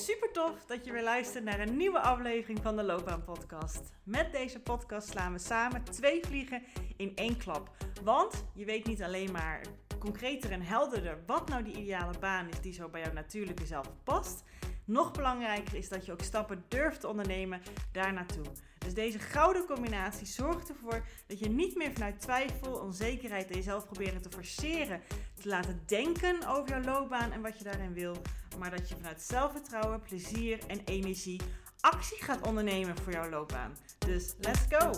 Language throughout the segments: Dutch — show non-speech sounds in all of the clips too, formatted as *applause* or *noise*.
Super tof dat je weer luistert naar een nieuwe aflevering van de Loopbaan Podcast. Met deze podcast slaan we samen twee vliegen in één klap. Want je weet niet alleen maar concreter en helderder wat nou die ideale baan is die zo bij jouw natuurlijke zelf past. Nog belangrijker is dat je ook stappen durft te ondernemen daar naartoe. Dus deze gouden combinatie zorgt ervoor dat je niet meer vanuit twijfel, onzekerheid en jezelf proberen te forceren te laten denken over jouw loopbaan en wat je daarin wil, maar dat je vanuit zelfvertrouwen, plezier en energie actie gaat ondernemen voor jouw loopbaan. Dus let's go!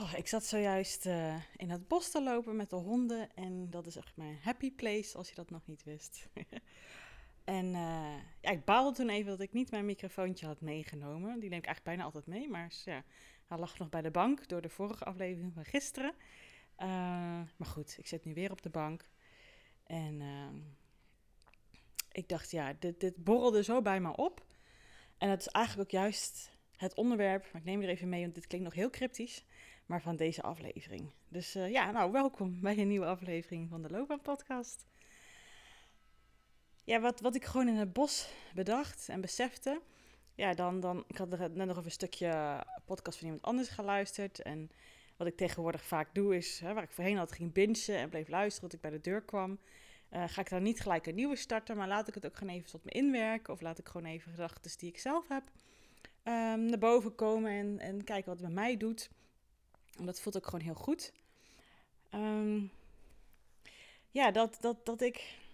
Oh, ik zat zojuist uh, in het bos te lopen met de honden en dat is echt mijn happy place als je dat nog niet wist. *laughs* en uh, ja, ik baalde toen even dat ik niet mijn microfoontje had meegenomen. Die neem ik eigenlijk bijna altijd mee, maar ja, hij lag nog bij de bank door de vorige aflevering van gisteren. Uh, maar goed, ik zit nu weer op de bank en ik dacht ja, dit, dit borrelde zo bij me op. En het is eigenlijk ook juist het onderwerp, maar ik neem er even mee, want dit klinkt nog heel cryptisch, maar van deze aflevering. Dus ja, nou, welkom bij een nieuwe aflevering van de Loopbaan Podcast. Ja, wat, wat ik gewoon in het bos bedacht en besefte, ja, dan, dan, ik had er net nog even een stukje podcast van iemand anders geluisterd en wat ik tegenwoordig vaak doe is, hè, waar ik voorheen altijd ging bingen en bleef luisteren tot ik bij de deur kwam, uh, ga ik dan niet gelijk een nieuwe starten, maar laat ik het ook gewoon even tot me inwerken of laat ik gewoon even gedachten die ik zelf heb um, naar boven komen en, en kijken wat het met mij doet. En dat voelt ook gewoon heel goed. Um, ja, dat, dat, dat ik.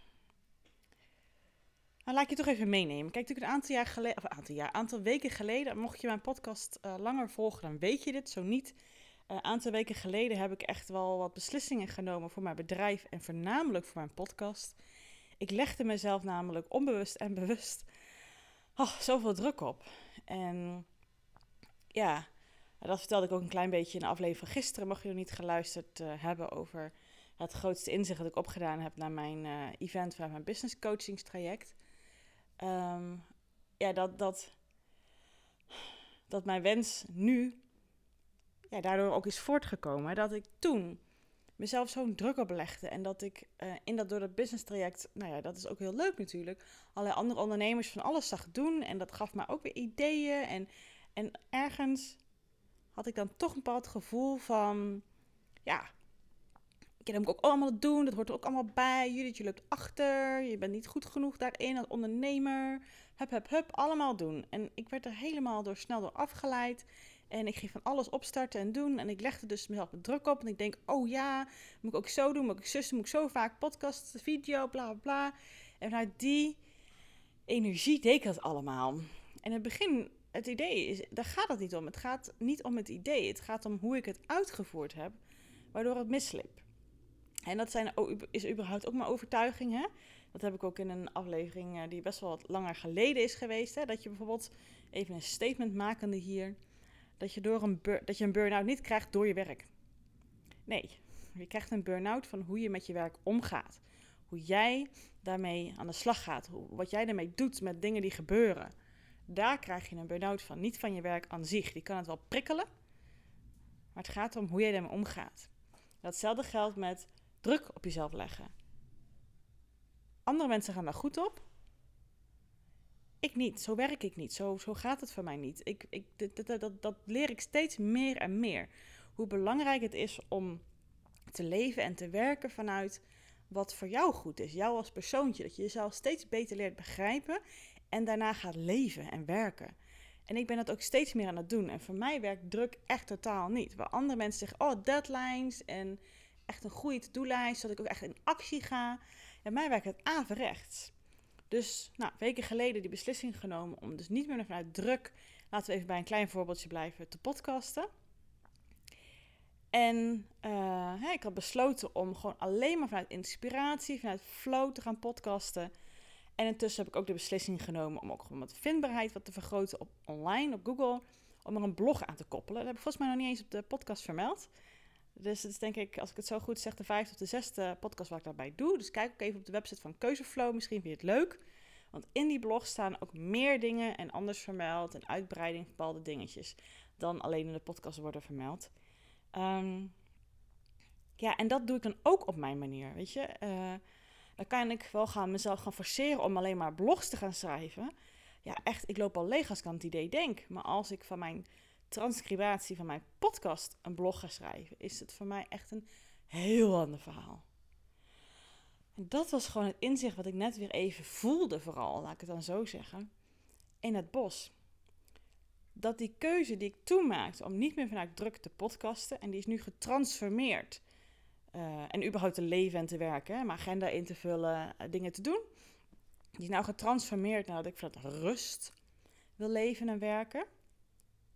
Nou, laat ik je toch even meenemen. Kijk, natuurlijk een aantal jaar geleden, een aantal jaar, aantal weken geleden, mocht je mijn podcast uh, langer volgen, dan weet je dit. Zo niet. Een uh, aantal weken geleden heb ik echt wel wat beslissingen genomen voor mijn bedrijf en voornamelijk voor mijn podcast. Ik legde mezelf namelijk onbewust en bewust oh, zoveel druk op. En ja, dat vertelde ik ook een klein beetje in de aflevering gisteren. Mag je nog niet geluisterd uh, hebben over het grootste inzicht dat ik opgedaan heb naar mijn event van mijn business coachingstraject. Um, ja, dat, dat, dat mijn wens nu ja, daardoor ook is voortgekomen. Dat ik toen mezelf zo'n druk oplegde. En dat ik uh, in dat door dat business traject, nou ja, dat is ook heel leuk natuurlijk. Allerlei andere ondernemers van alles zag doen. En dat gaf me ook weer ideeën. En, en ergens had ik dan toch een bepaald gevoel van, ja, ik heb ook allemaal doen. Dat hoort er ook allemaal bij. Judith, je loopt achter. Je bent niet goed genoeg daarin als ondernemer. Hup, hup, hup. Allemaal doen. En ik werd er helemaal door snel door afgeleid. En ik ging van alles opstarten en doen. En ik legde dus mezelf druk op. En ik denk, oh ja, moet ik ook zo doen. Moet ik zus, moet ik zo vaak podcast, video, bla bla bla. En vanuit die energie deed ik dat allemaal. En in het begin, het idee is, daar gaat het niet om. Het gaat niet om het idee. Het gaat om hoe ik het uitgevoerd heb, waardoor het misliep. En dat zijn, is überhaupt ook mijn overtuiging. Hè? Dat heb ik ook in een aflevering eh, die best wel wat langer geleden is geweest. Hè? Dat je bijvoorbeeld, even een statement makende hier, dat je, door een dat je een burn-out niet krijgt door je werk. Nee, je krijgt een burn-out van hoe je met je werk omgaat. Hoe jij daarmee aan de slag gaat. Wat jij daarmee doet met dingen die gebeuren. Daar krijg je een burn-out van. Niet van je werk aan zich. Die kan het wel prikkelen. Maar het gaat om hoe jij daarmee omgaat. Datzelfde geldt met druk op jezelf leggen. Andere mensen gaan daar goed op. Ik niet. Zo werk ik niet. Zo, zo gaat het voor mij niet. Ik, ik, dat, dat, dat leer ik steeds meer en meer. Hoe belangrijk het is om te leven en te werken vanuit wat voor jou goed is. Jou als persoontje. Dat je jezelf steeds beter leert begrijpen en daarna gaat leven en werken. En ik ben dat ook steeds meer aan het doen. En voor mij werkt druk echt totaal niet. Waar andere mensen zeggen, oh, deadlines en echt een goede to-do-lijst, zodat ik ook echt in actie ga. En mij werkt het averechts. Dus, nou, weken geleden die beslissing genomen om dus niet meer vanuit druk, laten we even bij een klein voorbeeldje blijven, te podcasten. En uh, ik had besloten om gewoon alleen maar vanuit inspiratie, vanuit flow te gaan podcasten. En intussen heb ik ook de beslissing genomen om ook gewoon wat vindbaarheid wat te vergroten op online, op Google. Om er een blog aan te koppelen. Dat heb ik volgens mij nog niet eens op de podcast vermeld. Dus het is denk ik, als ik het zo goed zeg, de vijfde of de zesde podcast waar ik daarbij doe. Dus kijk ook even op de website van Keuzeflow, misschien vind je het leuk. Want in die blog staan ook meer dingen en anders vermeld en uitbreiding van bepaalde dingetjes dan alleen in de podcast worden vermeld. Ehm, ja, en dat doe ik dan ook op mijn manier, weet je. Uh, dan kan ik wel gaan mezelf gaan forceren om alleen maar blogs te gaan schrijven. Ja, echt, ik loop al leeg als ik aan het idee denk. Maar als ik van mijn transcribatie van mijn podcast een blog ga schrijven, is het voor mij echt een heel ander verhaal. En dat was gewoon het inzicht wat ik net weer even voelde, vooral, laat ik het dan zo zeggen, in het bos. Dat die keuze die ik toen maakte om niet meer vanuit druk te podcasten, en die is nu getransformeerd. Uh, en überhaupt te leven en te werken, mijn agenda in te vullen, uh, dingen te doen. Die is nou getransformeerd naar dat ik vanuit rust wil leven en werken.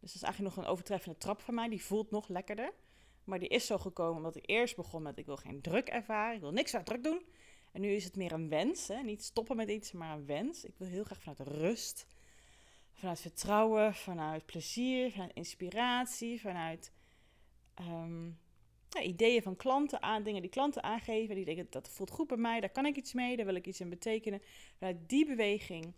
Dus dat is eigenlijk nog een overtreffende trap van mij. Die voelt nog lekkerder. Maar die is zo gekomen omdat ik eerst begon met ik wil geen druk ervaren. Ik wil niks van druk doen. En nu is het meer een wens. Hè? Niet stoppen met iets, maar een wens. Ik wil heel graag vanuit rust. Vanuit vertrouwen, vanuit plezier, vanuit inspiratie, vanuit ja, ideeën van klanten aan, dingen die klanten aangeven. Die denken dat voelt goed bij mij, daar kan ik iets mee, daar wil ik iets in betekenen. Vanuit die beweging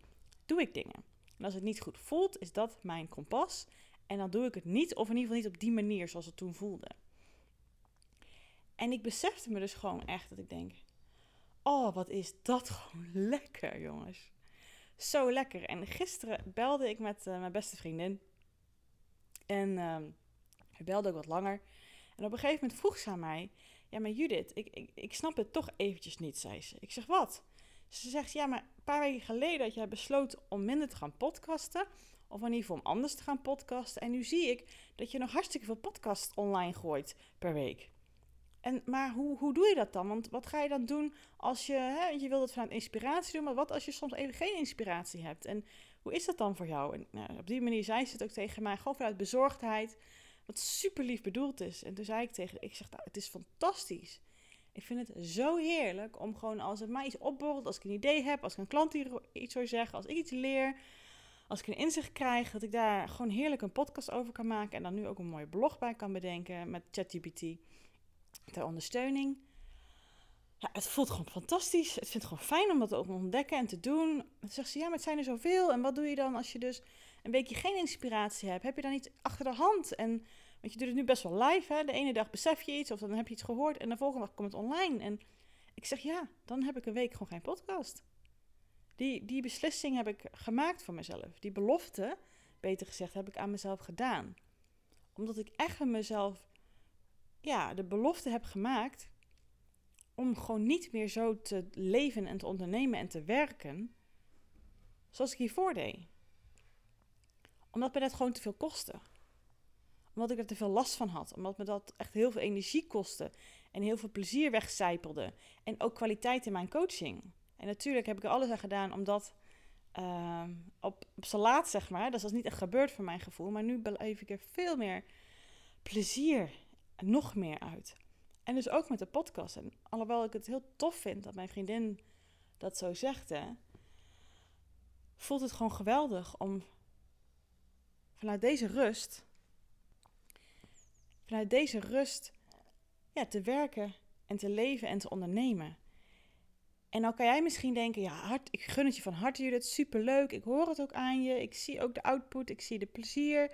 doe ik dingen. En als het niet goed voelt, is dat mijn kompas. En dan doe ik het niet, of in ieder geval niet op die manier zoals het toen voelde. En ik besefte me dus gewoon echt dat ik denk: Oh, wat is dat gewoon *laughs* lekker, jongens. Zo lekker. En gisteren belde ik met uh, mijn beste vriendin. En uh, we belden ook wat langer. En op een gegeven moment vroeg ze aan mij: Ja, maar Judith, ik, ik, ik snap het toch eventjes niet, zei ze. Ik zeg: Wat? Ze zegt: Ja, maar een paar weken geleden had jij besloten om minder te gaan podcasten. Of in ieder geval om anders te gaan podcasten. En nu zie ik dat je nog hartstikke veel podcast online gooit per week. En, maar hoe, hoe doe je dat dan? Want wat ga je dan doen als je, hè, je wilt het vanuit inspiratie doen, maar wat als je soms even geen inspiratie hebt? En hoe is dat dan voor jou? En nou, op die manier zei ze het ook tegen mij, gewoon vanuit bezorgdheid, wat super lief bedoeld is. En toen zei ik tegen ik zeg, nou, het is fantastisch. Ik vind het zo heerlijk om gewoon als het mij iets opborrelt, als ik een idee heb, als ik een klant hier iets zou zeggen, als ik iets leer, als ik een inzicht krijg, dat ik daar gewoon heerlijk een podcast over kan maken en dan nu ook een mooie blog bij kan bedenken met ChatGPT ter ondersteuning. Ja, het voelt gewoon fantastisch. Het vindt gewoon fijn om dat te ontdekken en te doen. Dan zegt ze, ja, maar het zijn er zoveel. En wat doe je dan als je dus een weekje geen inspiratie hebt? Heb je dan niet achter de hand? En, want je doet het nu best wel live, hè. De ene dag besef je iets of dan heb je iets gehoord. En de volgende dag komt het online. En ik zeg, ja, dan heb ik een week gewoon geen podcast. Die, die beslissing heb ik gemaakt voor mezelf. Die belofte, beter gezegd, heb ik aan mezelf gedaan. Omdat ik echt mezelf ja, de belofte heb gemaakt om gewoon niet meer zo te leven en te ondernemen en te werken zoals ik hiervoor deed. Omdat me dat gewoon te veel kostte. Omdat ik er te veel last van had. Omdat me dat echt heel veel energie kostte. En heel veel plezier wegcijpelde. En ook kwaliteit in mijn coaching. En natuurlijk heb ik alles aan gedaan om dat uh, op, op salaat, zeg maar. Dat is niet echt gebeurd voor mijn gevoel. Maar nu beleef ik er veel meer plezier nog meer uit. En dus ook met de podcast. En alhoewel ik het heel tof vind dat mijn vriendin dat zo zegt, hè, voelt het gewoon geweldig om vanuit deze rust, vanuit deze rust, ja, te werken en te leven en te ondernemen. En dan kan jij misschien denken, ja, hart, ik gun het je van harte, Judith, superleuk. Ik hoor het ook aan je. Ik zie ook de output, ik zie de plezier.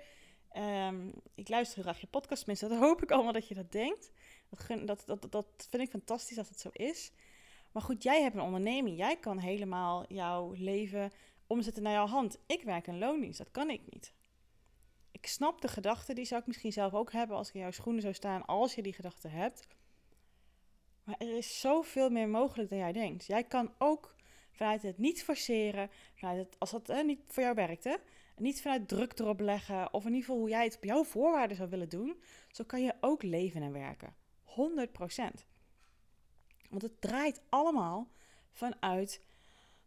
Um, ik luister graag je podcast, mensen. Dat hoop ik allemaal dat je dat denkt. Dat, dat, dat, dat vind ik fantastisch dat het zo is. Maar goed, jij hebt een onderneming. Jij kan helemaal jouw leven omzetten naar jouw hand. Ik werk in loondienst, dat kan ik niet. Ik snap de gedachten, die zou ik misschien zelf ook hebben als ik in jouw schoenen zou staan, als je die gedachten hebt. Maar er is zoveel meer mogelijk dan jij denkt. Jij kan ook vanuit het niet forceren, vanuit het, als dat niet voor jou werkt, hè, niet vanuit druk erop leggen, of in ieder geval hoe jij het op jouw voorwaarden zou willen doen, zo kan je ook leven en werken. 100%. Want het draait allemaal vanuit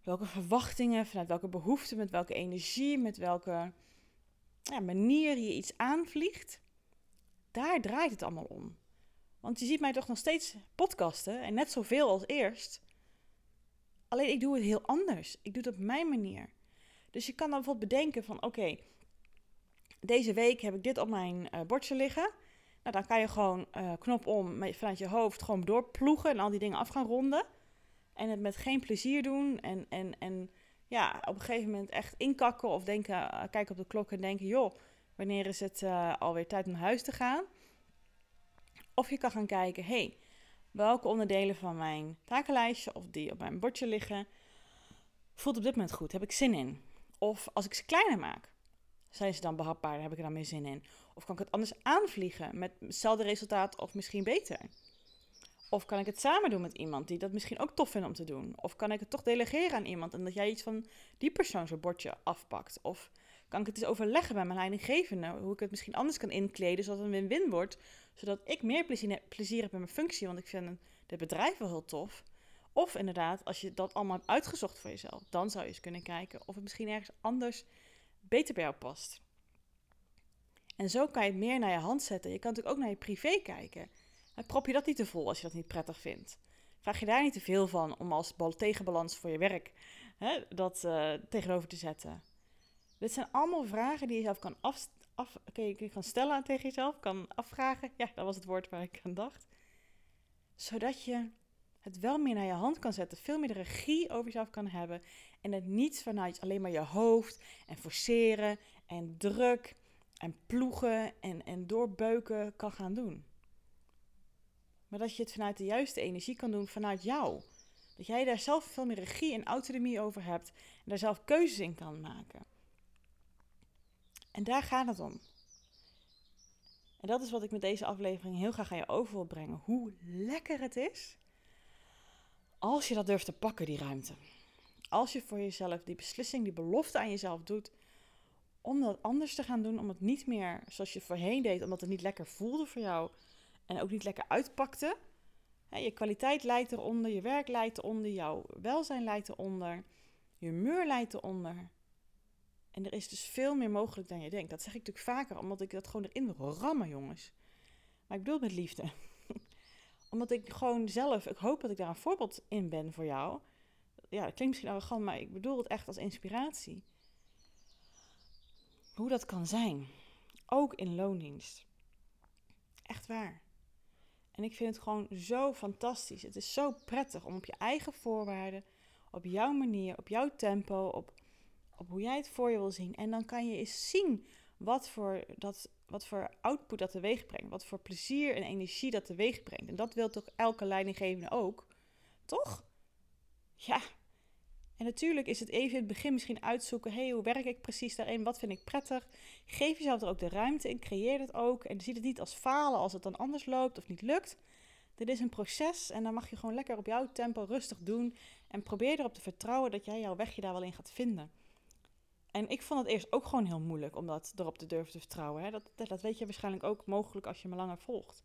welke verwachtingen, vanuit welke behoeften, met welke energie, met welke ja, manier je iets aanvliegt. Daar draait het allemaal om. Want je ziet mij toch nog steeds podcasten en net zoveel als eerst. Alleen ik doe het heel anders. Ik doe het op mijn manier. Dus je kan dan bijvoorbeeld bedenken van oké, deze week heb ik dit op mijn uh, bordje liggen. Nou, dan kan je gewoon uh, knop om met, vanuit je hoofd gewoon doorploegen en al die dingen af gaan ronden. En het met geen plezier doen. En, en, en ja, op een gegeven moment echt inkakken of denken, uh, kijken op de klok en denken, joh, wanneer is het alweer tijd om naar huis te gaan? Of je kan gaan kijken, hey, welke onderdelen van mijn takenlijstje of die op mijn bordje liggen, voelt op dit moment goed? Heb ik zin in? Of als ik ze kleiner maak, zijn ze dan behapbaar? Heb ik er dan meer zin in? Of kan ik het anders aanvliegen met hetzelfde resultaat of misschien beter? Of kan ik het samen doen met iemand die dat misschien ook tof vindt om te doen? Of kan ik het toch delegeren aan iemand en dat jij iets van die persoon zijn bordje afpakt? Of kan ik het eens overleggen bij mijn leidinggevende hoe ik het misschien anders kan inkleden zodat het een win-win wordt, zodat ik meer plezier, heb in mijn functie, want ik vind het bedrijf wel heel tof. Of inderdaad, als je dat allemaal hebt uitgezocht voor jezelf, dan zou je eens kunnen kijken of het misschien ergens anders beter bij jou past. En zo kan je het meer naar je hand zetten. Je kan natuurlijk ook naar je privé kijken. Prop je dat niet te vol als je dat niet prettig vindt? Vraag je daar niet te veel van om als tegenbalans voor je werk hè, dat uh, tegenover te zetten? Dit zijn allemaal vragen die je zelf kan, af, af, kan stellen tegen jezelf, kan afvragen. Ja, dat was het woord waar ik aan dacht. Zodat je het wel meer naar je hand kan zetten, veel meer de regie over jezelf kan hebben. En het niet vanuit alleen maar je hoofd en forceren en druk en ploegen en, en doorbeuken kan gaan doen. Maar dat je het vanuit de juiste energie kan doen, vanuit jou. Dat jij daar zelf veel meer regie en autonomie over hebt en daar zelf keuzes in kan maken. En daar gaat het om. En dat is wat ik met deze aflevering heel graag aan je over wil brengen. Hoe lekker het is als je dat durft te pakken, die ruimte. Als je voor jezelf die beslissing, die belofte aan jezelf doet om dat anders te gaan doen, om het niet meer zoals je voorheen deed, omdat het niet lekker voelde voor jou en ook niet lekker uitpakte. je kwaliteit leidt eronder, je werk leidt eronder, jouw welzijn leidt eronder, je humeur leidt eronder. En er is dus veel meer mogelijk dan je denkt. Dat zeg ik natuurlijk vaker, omdat ik dat gewoon erin wil rammen, jongens. Maar ik bedoel met liefde. *laughs* omdat ik gewoon zelf, ik hoop dat ik daar een voorbeeld in ben voor jou. Ja, dat klinkt misschien arrogant, maar ik bedoel het echt als inspiratie. Hoe dat kan zijn. Ook in loondienst. Echt waar. En ik vind het gewoon zo fantastisch. Het is zo prettig om op je eigen voorwaarden, op jouw manier, op jouw tempo, op op hoe jij het voor je wil zien. En dan kan je eens zien wat voor, dat, wat voor output dat teweeg brengt. Wat voor plezier en energie dat teweeg brengt. En dat wil toch elke leidinggevende ook? Toch? Ja. En natuurlijk is het even in het begin misschien uitzoeken. hey, hoe werk ik precies daarin? Wat vind ik prettig? Geef jezelf er ook de ruimte in. Creëer het ook. En zie het niet als falen als het dan anders loopt of niet lukt. Dit is een proces en dan mag je gewoon lekker op jouw tempo rustig doen. En probeer erop te vertrouwen dat jij jouw wegje daar wel in gaat vinden. En ik vond het eerst ook gewoon heel moeilijk om dat erop te durven te vertrouwen. Hè. Dat, dat, weet je waarschijnlijk ook mogelijk als je me langer volgt.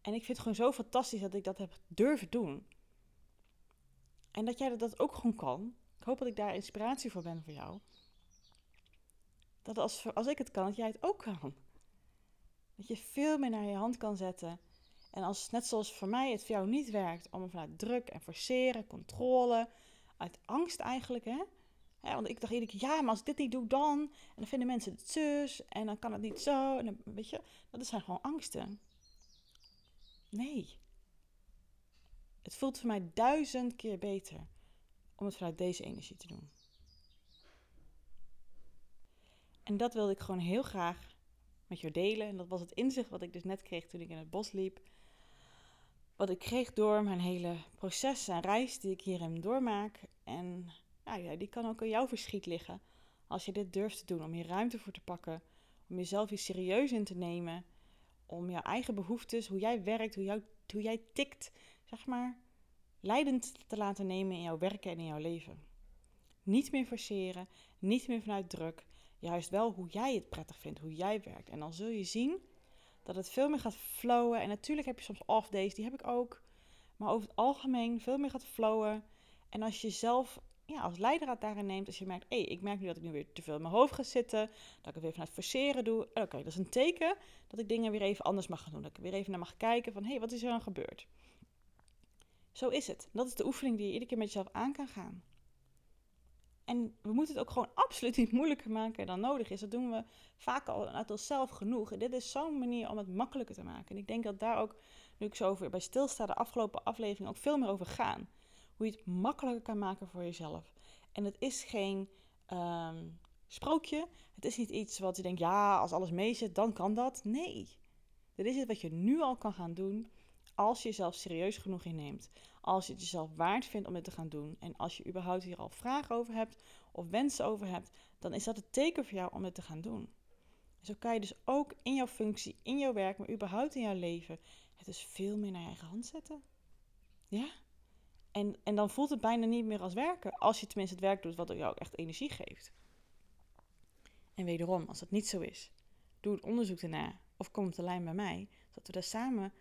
En ik vind het gewoon zo fantastisch dat ik dat heb durven doen. En dat jij dat ook gewoon kan. Ik hoop dat ik daar inspiratie voor ben voor jou. Dat als, als ik het kan, dat jij het ook kan. Dat je veel meer naar je hand kan zetten. En als net zoals voor mij het voor jou niet werkt, om vanuit druk en forceren, controle, uit angst eigenlijk, hè, want ik dacht iedere ja, maar als ik dit niet doe, dan. En dan vinden mensen het zus. En dan kan het niet zo. En dan, weet je, dat zijn gewoon angsten. Nee. Het voelt voor mij duizend keer beter om het vanuit deze energie te doen. En dat wilde ik gewoon heel graag met jou delen. En dat was het inzicht wat ik dus net kreeg toen ik in het bos liep. Wat ik kreeg door mijn hele proces en reis die ik hierin doormaak. En ja, die kan ook in jouw verschiet liggen. Als je dit durft te doen, om je ruimte voor te pakken, om jezelf hier serieus in te nemen, om jouw eigen behoeftes, hoe jij werkt, hoe, jou, hoe jij tikt, zeg maar, leidend te laten nemen in jouw werken en in jouw leven. Niet meer forceren, niet meer vanuit druk, juist wel hoe jij het prettig vindt, hoe jij werkt. En dan zul je zien dat het veel meer gaat flowen. En natuurlijk heb je soms off days, die heb ik ook. Maar over het algemeen veel meer gaat flowen. En als je zelf ja, als leidraad daarin neemt, als je merkt, hé, hey, ik merk nu dat ik nu weer te veel in mijn hoofd ga zitten, dat ik het weer vanuit forceren doe. Oké, dat is een teken dat ik dingen weer even anders mag gaan doen. Dat ik weer even naar mag kijken van, hé, hey, wat is er dan gebeurd? Zo is het. Dat is de oefening die je iedere keer met jezelf aan kan gaan. En we moeten het ook gewoon absoluut niet moeilijker maken dan nodig is. Dat doen we vaak al uit onszelf genoeg. En dit is zo'n manier om het makkelijker te maken. En ik denk dat daar ook, nu ik zo over bij stilsta, de afgelopen aflevering ook veel meer over gaan hoe je het makkelijker kan maken voor jezelf. En het is geen ehm, sprookje. Het is niet iets wat je denkt, ja, als alles mee zit, dan kan dat. Nee. Dit is het wat je nu al kan gaan doen als je jezelf serieus genoeg inneemt. Als je het jezelf waard vindt om dit te gaan doen. En als je überhaupt hier al vragen over hebt of wensen over hebt, dan is dat het teken voor jou om dit te gaan doen. Zo kan je dus ook in jouw functie, in jouw werk, maar überhaupt in jouw leven, het dus veel meer naar je eigen hand zetten. Ja? En, en dan voelt het bijna niet meer als werken, als je tenminste het werk doet wat jou ook echt energie geeft. En wederom, als dat niet zo is, doe het onderzoek erna of kom op de lijn bij mij, zodat we daar samen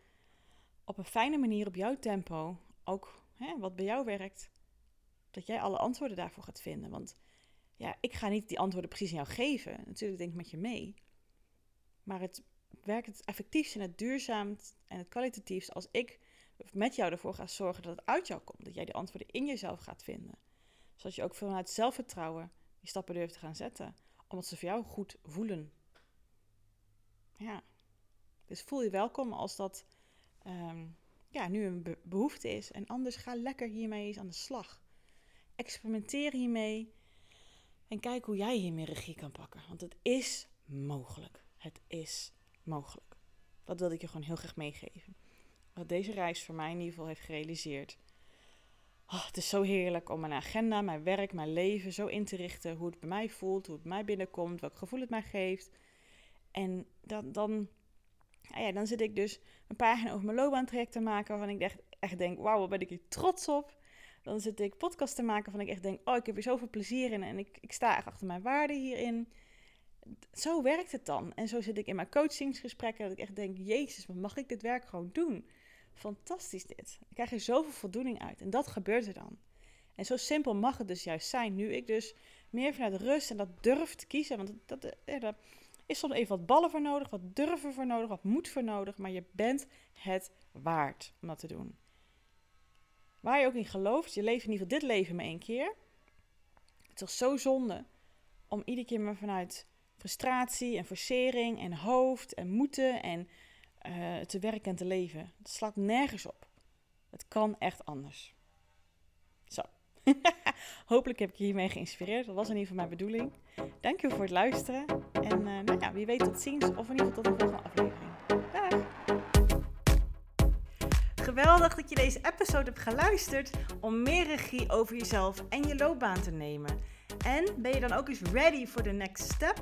op een fijne manier op jouw tempo, ook hè, wat bij jou werkt, dat jij alle antwoorden daarvoor gaat vinden. Want ja, ik ga niet die antwoorden precies aan jou geven. Natuurlijk denk ik met je mee. Maar het werkt het effectiefst en het duurzaamst en het kwalitatiefst als ik met jou ervoor ga zorgen dat het uit jou komt. Dat jij die antwoorden in jezelf gaat vinden. Zodat je ook vanuit zelfvertrouwen die stappen durft te gaan zetten. Omdat ze voor jou goed voelen. Ja. Dus voel je welkom als dat ehm, ja, nu een behoefte is. En anders ga lekker hiermee eens aan de slag. Experimenteer hiermee. En kijk hoe jij hiermee regie kan pakken. Want het is mogelijk. Het is mogelijk. Dat wilde ik je gewoon heel graag meegeven. Wat deze reis voor mij in ieder geval heeft gerealiseerd. Oh, het is zo heerlijk om mijn agenda, mijn werk, mijn leven zo in te richten. Hoe het bij mij voelt, hoe het mij binnenkomt, welk gevoel het mij geeft. En dan, dan, nou ja, dan zit ik dus een pagina over mijn loopbaantraject te maken. Waarvan ik echt, echt denk, wauw, wat ben ik hier trots op. Dan zit ik podcast te maken waarvan ik echt denk, oh, ik heb er zoveel plezier in. En ik, ik sta echt achter mijn waarden hierin zo werkt het dan. En zo zit ik in mijn coachingsgesprekken dat ik echt denk, jezus, wat mag ik dit werk gewoon doen? Fantastisch dit. Ik krijg er zoveel voldoening uit. En dat gebeurt er dan. En zo simpel mag het dus juist zijn. Nu ik dus meer vanuit rust en dat durf te kiezen. Want dat, ja, is soms even wat ballen voor nodig, wat durven voor nodig, wat moed voor nodig. Maar je bent het waard om dat te doen. Waar je ook in gelooft, je leeft in ieder geval dit leven maar één keer. Het is toch zo zonde om iedere keer maar vanuit frustratie en forcering en hoofd en moeten en uh, te werken en te leven. Het slaat nergens op. Het kan echt anders. Zo. *laughs* Hopelijk heb ik je hiermee geïnspireerd. Dat was in ieder geval mijn bedoeling. Dank je voor het luisteren. En uh, nou ja, wie weet tot ziens of in ieder geval tot de volgende aflevering. Dag! Geweldig dat je deze episode hebt geluisterd om meer regie over jezelf en je loopbaan te nemen. En ben je dan ook eens ready for the next step?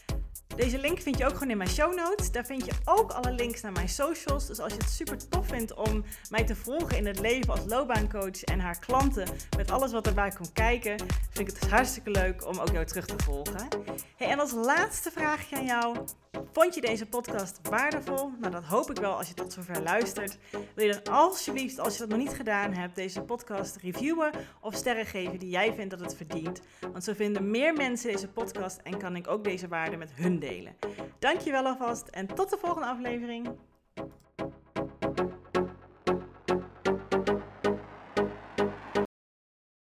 Deze link vind je ook gewoon in mijn show notes. Daar vind je ook alle links naar mijn socials. Dus als je het super tof vindt om mij te volgen in het leven als loopbaancoach en haar klanten met alles wat erbij komt kijken, vind ik het hartstikke leuk om ook jou terug te volgen. Hey, en als laatste vraagje aan jou. Vond je deze podcast waardevol? Nou, dat hoop ik wel als je tot zover luistert. Wil je dan alsjeblieft, als je dat nog niet gedaan hebt, deze podcast reviewen of sterren geven die jij vindt dat het verdient? Want zo vinden meer mensen deze podcast en kan ik ook deze waarde met hun delen. Dankjewel alvast en tot de volgende aflevering.